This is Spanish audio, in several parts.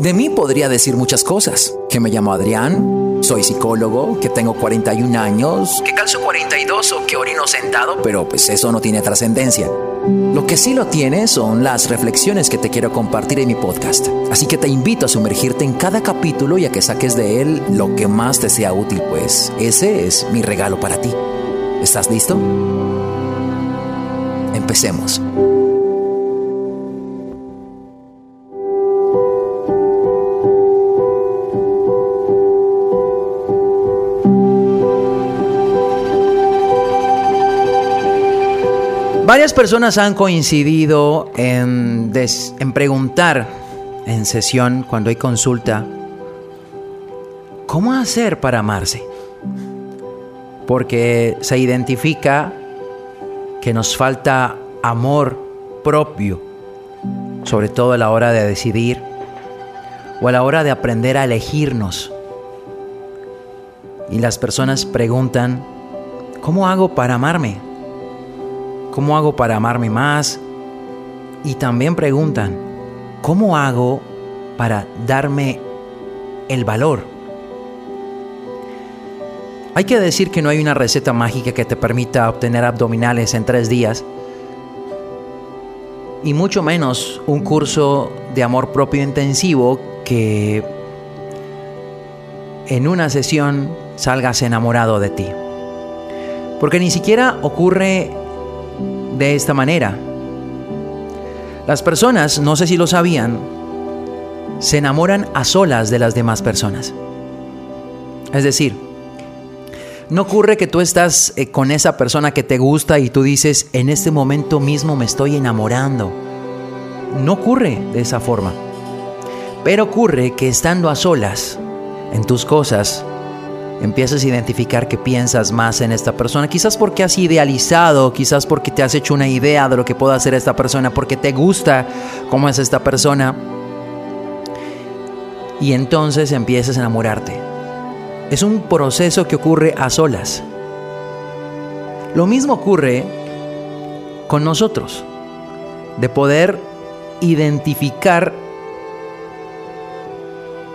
De mí podría decir muchas cosas, que me llamo Adrián, soy psicólogo, que tengo 41 años, que calzo 42 o que orino sentado, pero pues eso no tiene trascendencia. Lo que sí lo tiene son las reflexiones que te quiero compartir en mi podcast. Así que te invito a sumergirte en cada capítulo y a que saques de él lo que más te sea útil, pues ese es mi regalo para ti. ¿Estás listo? Empecemos. Varias personas han coincidido en, preguntar en sesión, cuando hay consulta, ¿cómo hacer para amarse? Porque se identifica que nos falta amor propio, sobre todo a la hora de decidir o a la hora de aprender a elegirnos. Y las personas preguntan, ¿cómo hago para amarme? ¿Cómo hago para amarme más? Y también preguntan, ¿cómo hago para darme el valor? Hay que decir que no hay una receta mágica que te permita obtener abdominales en tres días, y mucho menos un curso de amor propio intensivo que en una sesión salgas enamorado de ti. Porque ni siquiera ocurre de esta manera. Las personas, no sé si lo sabían, se enamoran a solas de las demás personas. Es decir, no ocurre que tú estás eh, con esa persona que te gusta y tú dices, en este momento mismo me estoy enamorando. No ocurre de esa forma. Pero ocurre que estando a solas en tus cosas, empiezas a identificar que piensas más en esta persona, quizás porque has idealizado, quizás porque te has hecho una idea de lo que puede hacer esta persona, porque te gusta cómo es esta persona, y entonces empiezas a enamorarte. Es un proceso que ocurre a solas. Lo mismo ocurre con nosotros, de poder identificar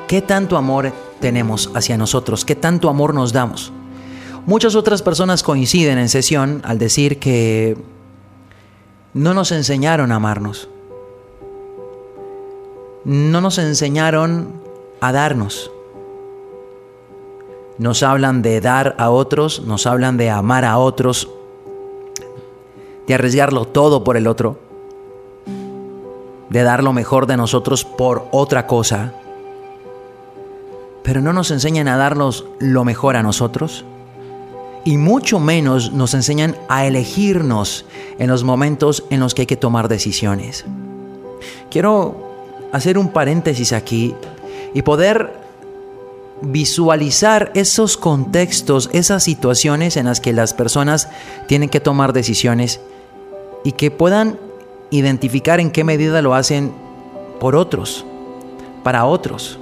qué tanto amor tenemos hacia nosotros, qué tanto amor nos damos. Muchas otras personas coinciden en sesión al decir que no nos enseñaron a amarnos. No nos enseñaron a darnos. Nos hablan de dar a otros, nos hablan de amar a otros, de arriesgarlo todo por el otro, de dar lo mejor de nosotros por otra cosa pero no nos enseñan a darnos lo mejor a nosotros. Y mucho menos nos enseñan a elegirnos en los momentos en los que hay que tomar decisiones. Quiero hacer un paréntesis aquí y poder visualizar esos contextos, esas situaciones en las que las personas tienen que tomar decisiones y que puedan identificar en qué medida lo hacen por otros, para otros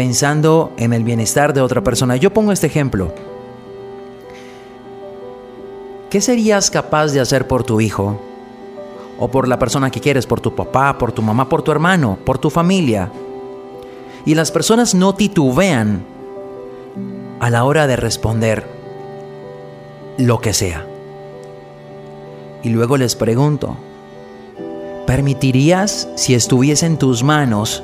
pensando en el bienestar de otra persona. Yo pongo este ejemplo. ¿Qué serías capaz de hacer por tu hijo? O por la persona que quieres, por tu papá, por tu mamá, por tu hermano, por tu familia. Y las personas no titubean a la hora de responder lo que sea. Y luego les pregunto, ¿permitirías, si estuviese en tus manos,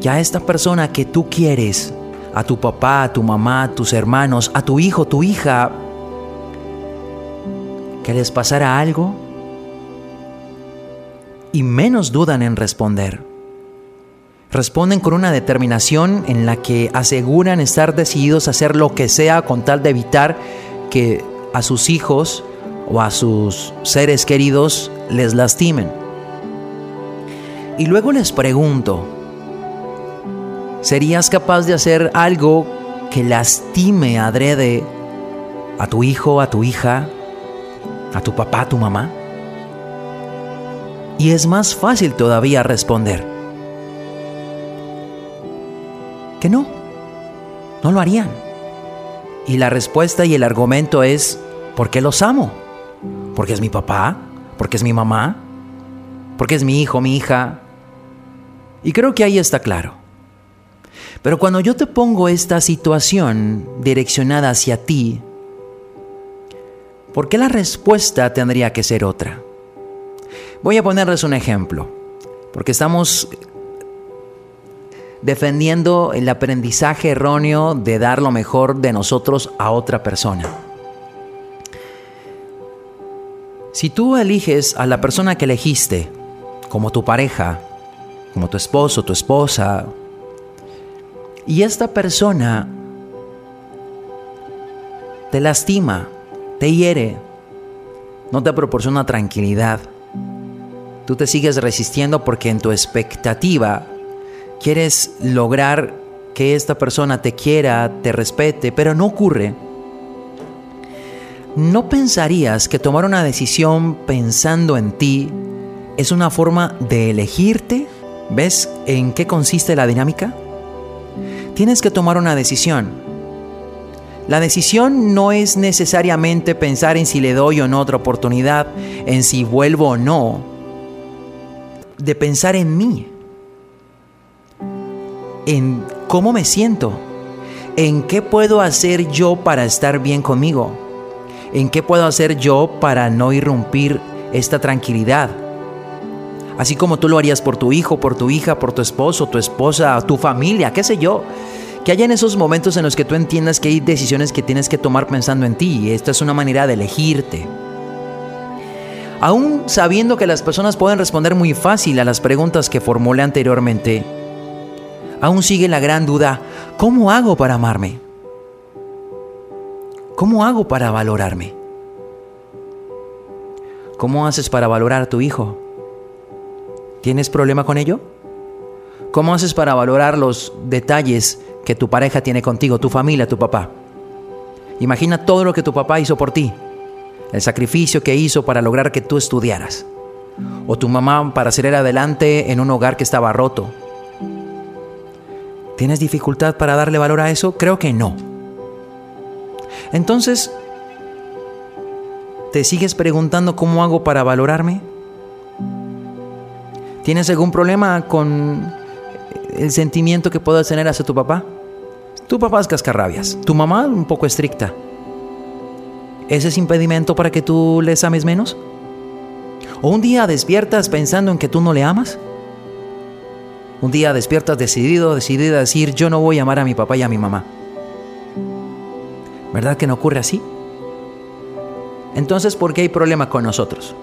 que a esta persona que tú quieres, a tu papá, a tu mamá, a tus hermanos, a tu hijo, tu hija, que les pasara algo y menos dudan en responder. Responden con una determinación en la que aseguran estar decididos a hacer lo que sea con tal de evitar que a sus hijos o a sus seres queridos les lastimen. Y luego les pregunto, ¿Serías capaz de hacer algo que lastime adrede a tu hijo, a tu hija, a tu papá, a tu mamá? Y es más fácil todavía responder que no, no lo harían. Y la respuesta y el argumento es, porque los amo, porque es mi papá, porque es mi mamá, porque es mi hijo, mi hija, Y creo que ahí está claro. Pero cuando yo te pongo esta situación direccionada hacia ti, ¿por qué la respuesta tendría que ser otra? Voy a ponerles un ejemplo, porque estamos defendiendo el aprendizaje erróneo de dar lo mejor de nosotros a otra persona. Si tú eliges a la persona que elegiste como tu pareja, como tu esposo, tu esposa, y esta persona te lastima, te hiere, no te proporciona tranquilidad, tú te sigues resistiendo porque en tu expectativa quieres lograr que esta persona te quiera, te respete, pero no ocurre, ¿no pensarías que tomar una decisión pensando en ti es una forma de elegirte? ¿Ves en qué consiste la dinámica? Tienes que tomar una decisión. La decisión no es necesariamente pensar en si le doy o no otra oportunidad, en si vuelvo o no, de pensar en mí en cómo me siento, en qué puedo hacer yo para estar bien conmigo, en qué puedo hacer yo para no irrumpir esta tranquilidad. Así como tú lo harías por tu hijo, por tu hija, por tu esposo, tu esposa, tu familia, qué sé yo. Que haya en esos momentos en los que tú entiendas que hay decisiones que tienes que tomar pensando en ti y esta es una manera de elegirte. Aún sabiendo que las personas pueden responder muy fácil a las preguntas que formulé anteriormente, aún sigue la gran duda, ¿cómo hago para amarme? ¿Cómo hago para valorarme? ¿Cómo haces para valorar a tu hijo? ¿Tienes problema con ello? ¿Cómo haces para valorar los detalles que tu pareja tiene contigo, tu familia, tu papá? Imagina todo lo que tu papá hizo por ti, el sacrificio que hizo para lograr que tú estudiaras, o tu mamá para salir adelante en un hogar que estaba roto, ¿Tienes dificultad para darle valor a eso? Creo que no. Entonces, ¿te sigues preguntando cómo hago para valorarme? ¿Tienes algún problema con el sentimiento que puedas tener hacia tu papá? Tu papá es cascarrabias, tu mamá un poco estricta. ¿Ese es impedimento para que tú les ames menos? ¿O un día despiertas pensando en que tú no le amas? Un día despiertas decidido, decidido a decir, yo no voy a amar a mi papá y a mi mamá. ¿Verdad que no ocurre así? Entonces, ¿por qué hay problema con nosotros?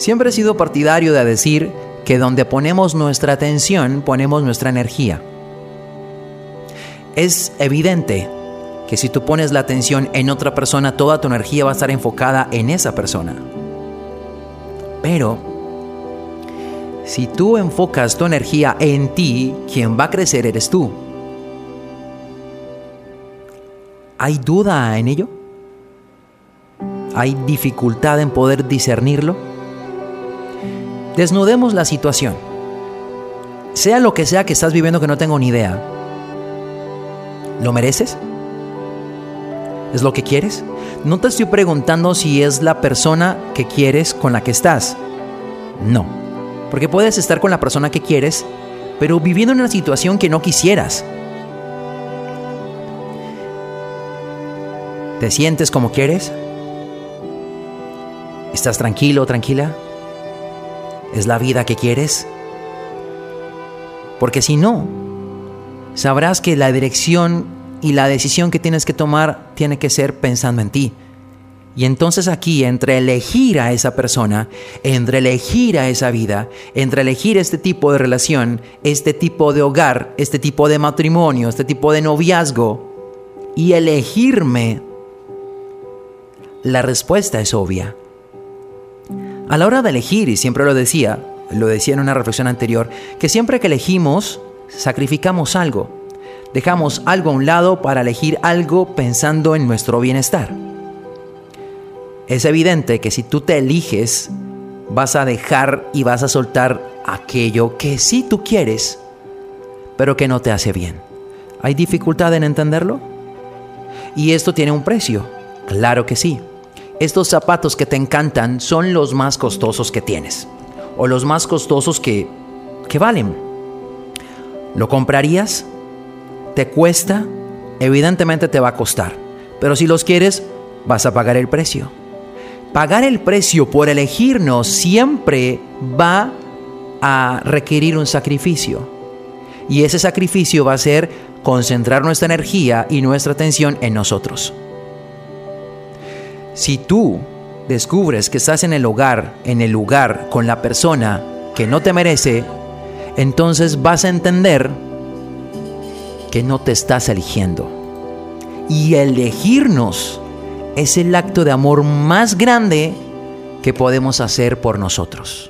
Siempre he sido partidario de decir que donde ponemos nuestra atención, ponemos nuestra energía. Es evidente que si tú pones la atención en otra persona, toda tu energía va a estar enfocada en esa persona. Pero si tú enfocas tu energía en ti, quien va a crecer eres tú. ¿Hay duda en ello? ¿Hay dificultad en poder discernirlo? Desnudemos la situación. Sea lo que sea que estás viviendo que no tengo ni idea. ¿Lo mereces? ¿Es lo que quieres? No te estoy preguntando si es la persona que quieres con la que estás. No. Porque puedes estar con la persona que quieres, pero viviendo en una situación que no quisieras. ¿Te sientes como quieres? ¿Estás tranquilo tranquila? ¿Es la vida que quieres? Porque si no, sabrás que la dirección y la decisión que tienes que tomar tiene que ser pensando en ti. Y entonces aquí, entre elegir a esa persona, entre elegir a esa vida, entre elegir este tipo de relación, este tipo de hogar, este tipo de matrimonio, este tipo de noviazgo, y elegirme, la respuesta es obvia. A la hora de elegir, y siempre lo decía, lo decía en una reflexión anterior, que siempre que elegimos, sacrificamos algo. Dejamos algo a un lado para elegir algo pensando en nuestro bienestar. Es evidente que si tú te eliges, vas a dejar y vas a soltar aquello que sí tú quieres, pero que no te hace bien. ¿Hay dificultad en entenderlo? Y esto tiene un precio. Claro que sí. Estos zapatos que te encantan son los más costosos que tienes. O los más costosos que ¿Qué valen? ¿Lo comprarías? ¿Te cuesta? Evidentemente te va a costar. Pero si los quieres, vas a pagar el precio. Pagar el precio por elegirnos siempre va a requerir un sacrificio. Y ese sacrificio va a ser concentrar nuestra energía y nuestra atención en nosotros. Si tú descubres que estás en el hogar, en el lugar, con la persona que no te merece, entonces vas a entender que no te estás eligiendo. Y elegirnos es el acto de amor más grande que podemos hacer por nosotros.